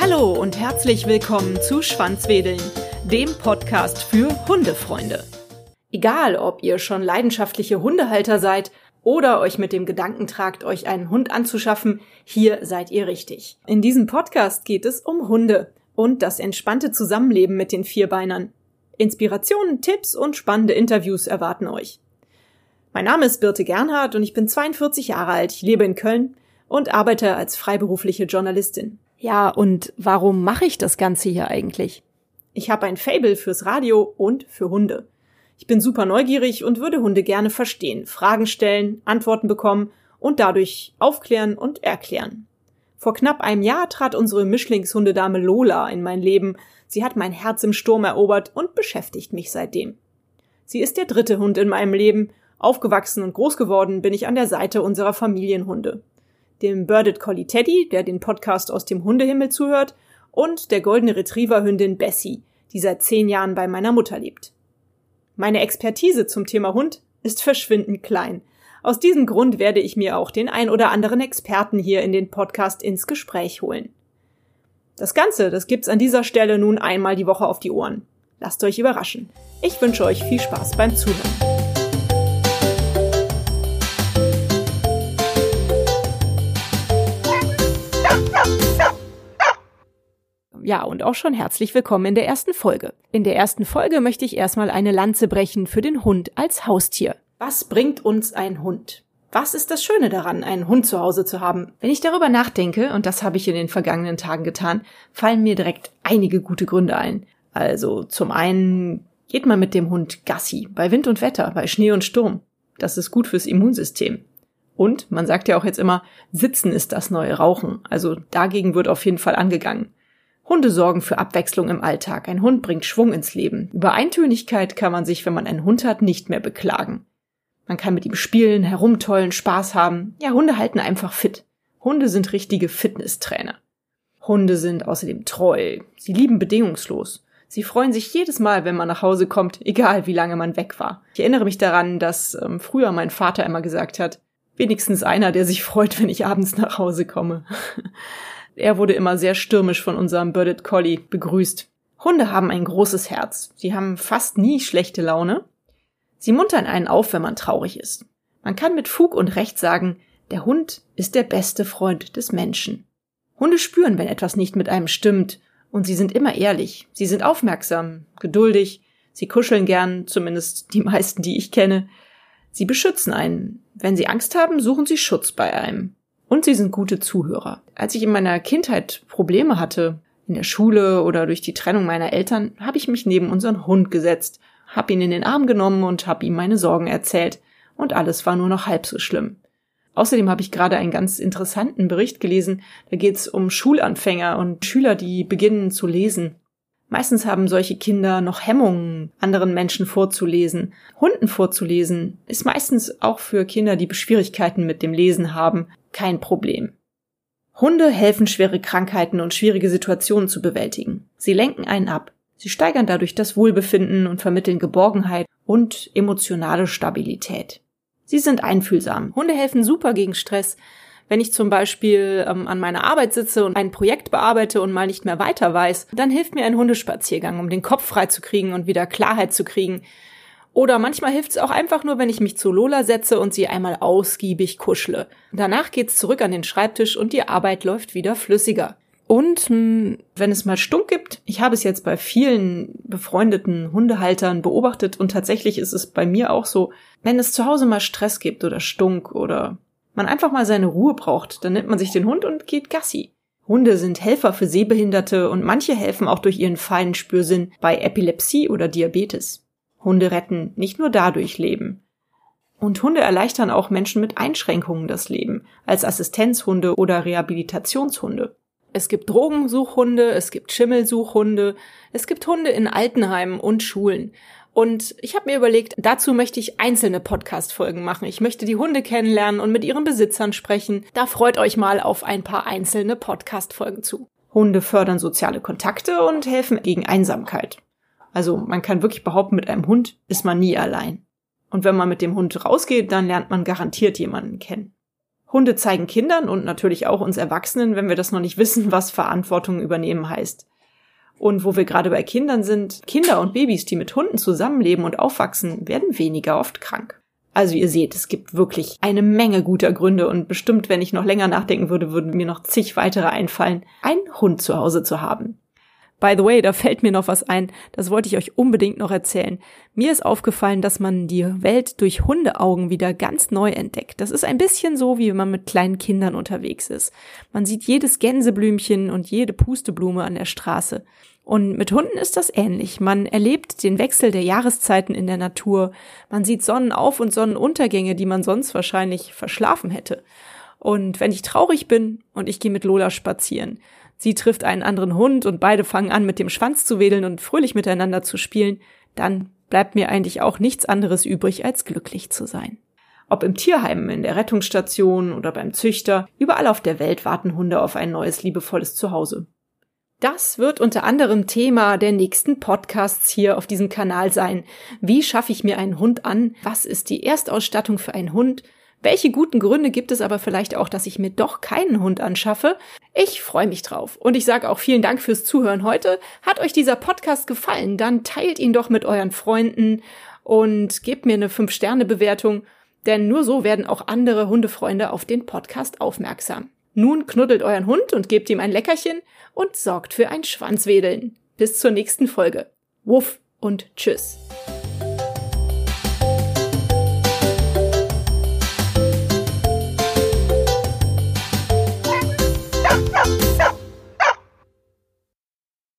Hallo und herzlich willkommen zu Schwanzwedeln, dem Podcast für Hundefreunde. Egal, ob ihr schon leidenschaftliche Hundehalter seid oder euch mit dem Gedanken tragt, euch einen Hund anzuschaffen, hier seid ihr richtig. In diesem Podcast geht es um Hunde und das entspannte Zusammenleben mit den Vierbeinern. Inspirationen, Tipps und spannende Interviews erwarten euch. Mein Name ist Birte Gernhardt und ich bin 42 Jahre alt. Ich lebe in Köln und arbeite als freiberufliche Journalistin. Ja, und warum mache ich das Ganze hier eigentlich? Ich habe ein Fable fürs Radio und für Hunde. Ich bin super neugierig und würde Hunde gerne verstehen, Fragen stellen, Antworten bekommen und dadurch aufklären und erklären. Vor knapp einem Jahr trat unsere Mischlingshundedame Lola in mein Leben. Sie hat mein Herz im Sturm erobert und beschäftigt mich seitdem. Sie ist der dritte Hund in meinem Leben Aufgewachsen und groß geworden bin ich an der Seite unserer Familienhunde. Dem Birded Collie Teddy, der den Podcast aus dem Hundehimmel zuhört, und der goldene Retriever-Hündin Bessie, die seit zehn Jahren bei meiner Mutter lebt. Meine Expertise zum Thema Hund ist verschwindend klein. Aus diesem Grund werde ich mir auch den ein oder anderen Experten hier in den Podcast ins Gespräch holen. Das Ganze, das gibt's an dieser Stelle nun einmal die Woche auf die Ohren. Lasst euch überraschen. Ich wünsche euch viel Spaß beim Zuhören. Ja, und auch schon herzlich willkommen in der ersten Folge. In der ersten Folge möchte ich erstmal eine Lanze brechen für den Hund als Haustier. Was bringt uns ein Hund? Was ist das Schöne daran, einen Hund zu Hause zu haben? Wenn ich darüber nachdenke, und das habe ich in den vergangenen Tagen getan, fallen mir direkt einige gute Gründe ein. Also zum einen geht man mit dem Hund Gassi, bei Wind und Wetter, bei Schnee und Sturm. Das ist gut fürs Immunsystem. Und man sagt ja auch jetzt immer, Sitzen ist das neue Rauchen. Also dagegen wird auf jeden Fall angegangen. Hunde sorgen für Abwechslung im Alltag. Ein Hund bringt Schwung ins Leben. Über Eintönigkeit kann man sich, wenn man einen Hund hat, nicht mehr beklagen. Man kann mit ihm spielen, herumtollen, Spaß haben. Ja, Hunde halten einfach fit. Hunde sind richtige Fitnesstrainer. Hunde sind außerdem treu. Sie lieben bedingungslos. Sie freuen sich jedes Mal, wenn man nach Hause kommt, egal wie lange man weg war. Ich erinnere mich daran, dass ähm, früher mein Vater immer gesagt hat, wenigstens einer, der sich freut, wenn ich abends nach Hause komme. Er wurde immer sehr stürmisch von unserem Birded Collie begrüßt. Hunde haben ein großes Herz. Sie haben fast nie schlechte Laune. Sie muntern einen auf, wenn man traurig ist. Man kann mit Fug und Recht sagen, der Hund ist der beste Freund des Menschen. Hunde spüren, wenn etwas nicht mit einem stimmt, und sie sind immer ehrlich. Sie sind aufmerksam, geduldig, sie kuscheln gern, zumindest die meisten, die ich kenne. Sie beschützen einen. Wenn sie Angst haben, suchen sie Schutz bei einem. Und sie sind gute Zuhörer. Als ich in meiner Kindheit Probleme hatte, in der Schule oder durch die Trennung meiner Eltern, habe ich mich neben unseren Hund gesetzt, habe ihn in den Arm genommen und habe ihm meine Sorgen erzählt. Und alles war nur noch halb so schlimm. Außerdem habe ich gerade einen ganz interessanten Bericht gelesen. Da geht es um Schulanfänger und Schüler, die beginnen zu lesen. Meistens haben solche Kinder noch Hemmungen, anderen Menschen vorzulesen. Hunden vorzulesen ist meistens auch für Kinder, die Schwierigkeiten mit dem Lesen haben, kein Problem. Hunde helfen, schwere Krankheiten und schwierige Situationen zu bewältigen. Sie lenken einen ab. Sie steigern dadurch das Wohlbefinden und vermitteln Geborgenheit und emotionale Stabilität. Sie sind einfühlsam. Hunde helfen super gegen Stress. Wenn ich zum Beispiel ähm, an meiner Arbeit sitze und ein Projekt bearbeite und mal nicht mehr weiter weiß, dann hilft mir ein Hundespaziergang, um den Kopf frei zu kriegen und wieder Klarheit zu kriegen. Oder manchmal hilft es auch einfach nur, wenn ich mich zu Lola setze und sie einmal ausgiebig kuschle. Danach geht's zurück an den Schreibtisch und die Arbeit läuft wieder flüssiger. Und hm, wenn es mal Stunk gibt, ich habe es jetzt bei vielen befreundeten Hundehaltern beobachtet und tatsächlich ist es bei mir auch so, wenn es zu Hause mal Stress gibt oder Stunk oder man einfach mal seine Ruhe braucht, dann nimmt man sich den Hund und geht Gassi. Hunde sind Helfer für Sehbehinderte und manche helfen auch durch ihren feinen Spürsinn bei Epilepsie oder Diabetes. Hunde retten nicht nur dadurch Leben. Und Hunde erleichtern auch Menschen mit Einschränkungen das Leben, als Assistenzhunde oder Rehabilitationshunde. Es gibt Drogensuchhunde, es gibt Schimmelsuchhunde, es gibt Hunde in Altenheimen und Schulen. Und ich habe mir überlegt, dazu möchte ich einzelne Podcast-Folgen machen. Ich möchte die Hunde kennenlernen und mit ihren Besitzern sprechen. Da freut euch mal auf ein paar einzelne Podcast-Folgen zu. Hunde fördern soziale Kontakte und helfen gegen Einsamkeit. Also man kann wirklich behaupten, mit einem Hund ist man nie allein. Und wenn man mit dem Hund rausgeht, dann lernt man garantiert jemanden kennen. Hunde zeigen Kindern und natürlich auch uns Erwachsenen, wenn wir das noch nicht wissen, was Verantwortung übernehmen heißt. Und wo wir gerade bei Kindern sind, Kinder und Babys, die mit Hunden zusammenleben und aufwachsen, werden weniger oft krank. Also ihr seht, es gibt wirklich eine Menge guter Gründe und bestimmt, wenn ich noch länger nachdenken würde, würden mir noch zig weitere einfallen, einen Hund zu Hause zu haben. By the way, da fällt mir noch was ein, das wollte ich euch unbedingt noch erzählen. Mir ist aufgefallen, dass man die Welt durch Hundeaugen wieder ganz neu entdeckt. Das ist ein bisschen so, wie wenn man mit kleinen Kindern unterwegs ist. Man sieht jedes Gänseblümchen und jede Pusteblume an der Straße. Und mit Hunden ist das ähnlich. Man erlebt den Wechsel der Jahreszeiten in der Natur. Man sieht Sonnenauf- und Sonnenuntergänge, die man sonst wahrscheinlich verschlafen hätte. Und wenn ich traurig bin und ich gehe mit Lola spazieren, sie trifft einen anderen Hund und beide fangen an, mit dem Schwanz zu wedeln und fröhlich miteinander zu spielen, dann bleibt mir eigentlich auch nichts anderes übrig, als glücklich zu sein. Ob im Tierheim, in der Rettungsstation oder beim Züchter, überall auf der Welt warten Hunde auf ein neues liebevolles Zuhause. Das wird unter anderem Thema der nächsten Podcasts hier auf diesem Kanal sein. Wie schaffe ich mir einen Hund an? Was ist die Erstausstattung für einen Hund? Welche guten Gründe gibt es aber vielleicht auch, dass ich mir doch keinen Hund anschaffe? Ich freue mich drauf. Und ich sage auch vielen Dank fürs Zuhören heute. Hat euch dieser Podcast gefallen? Dann teilt ihn doch mit euren Freunden und gebt mir eine 5-Sterne-Bewertung, denn nur so werden auch andere Hundefreunde auf den Podcast aufmerksam. Nun knuddelt euren Hund und gebt ihm ein Leckerchen und sorgt für ein Schwanzwedeln. Bis zur nächsten Folge. Wuff und tschüss.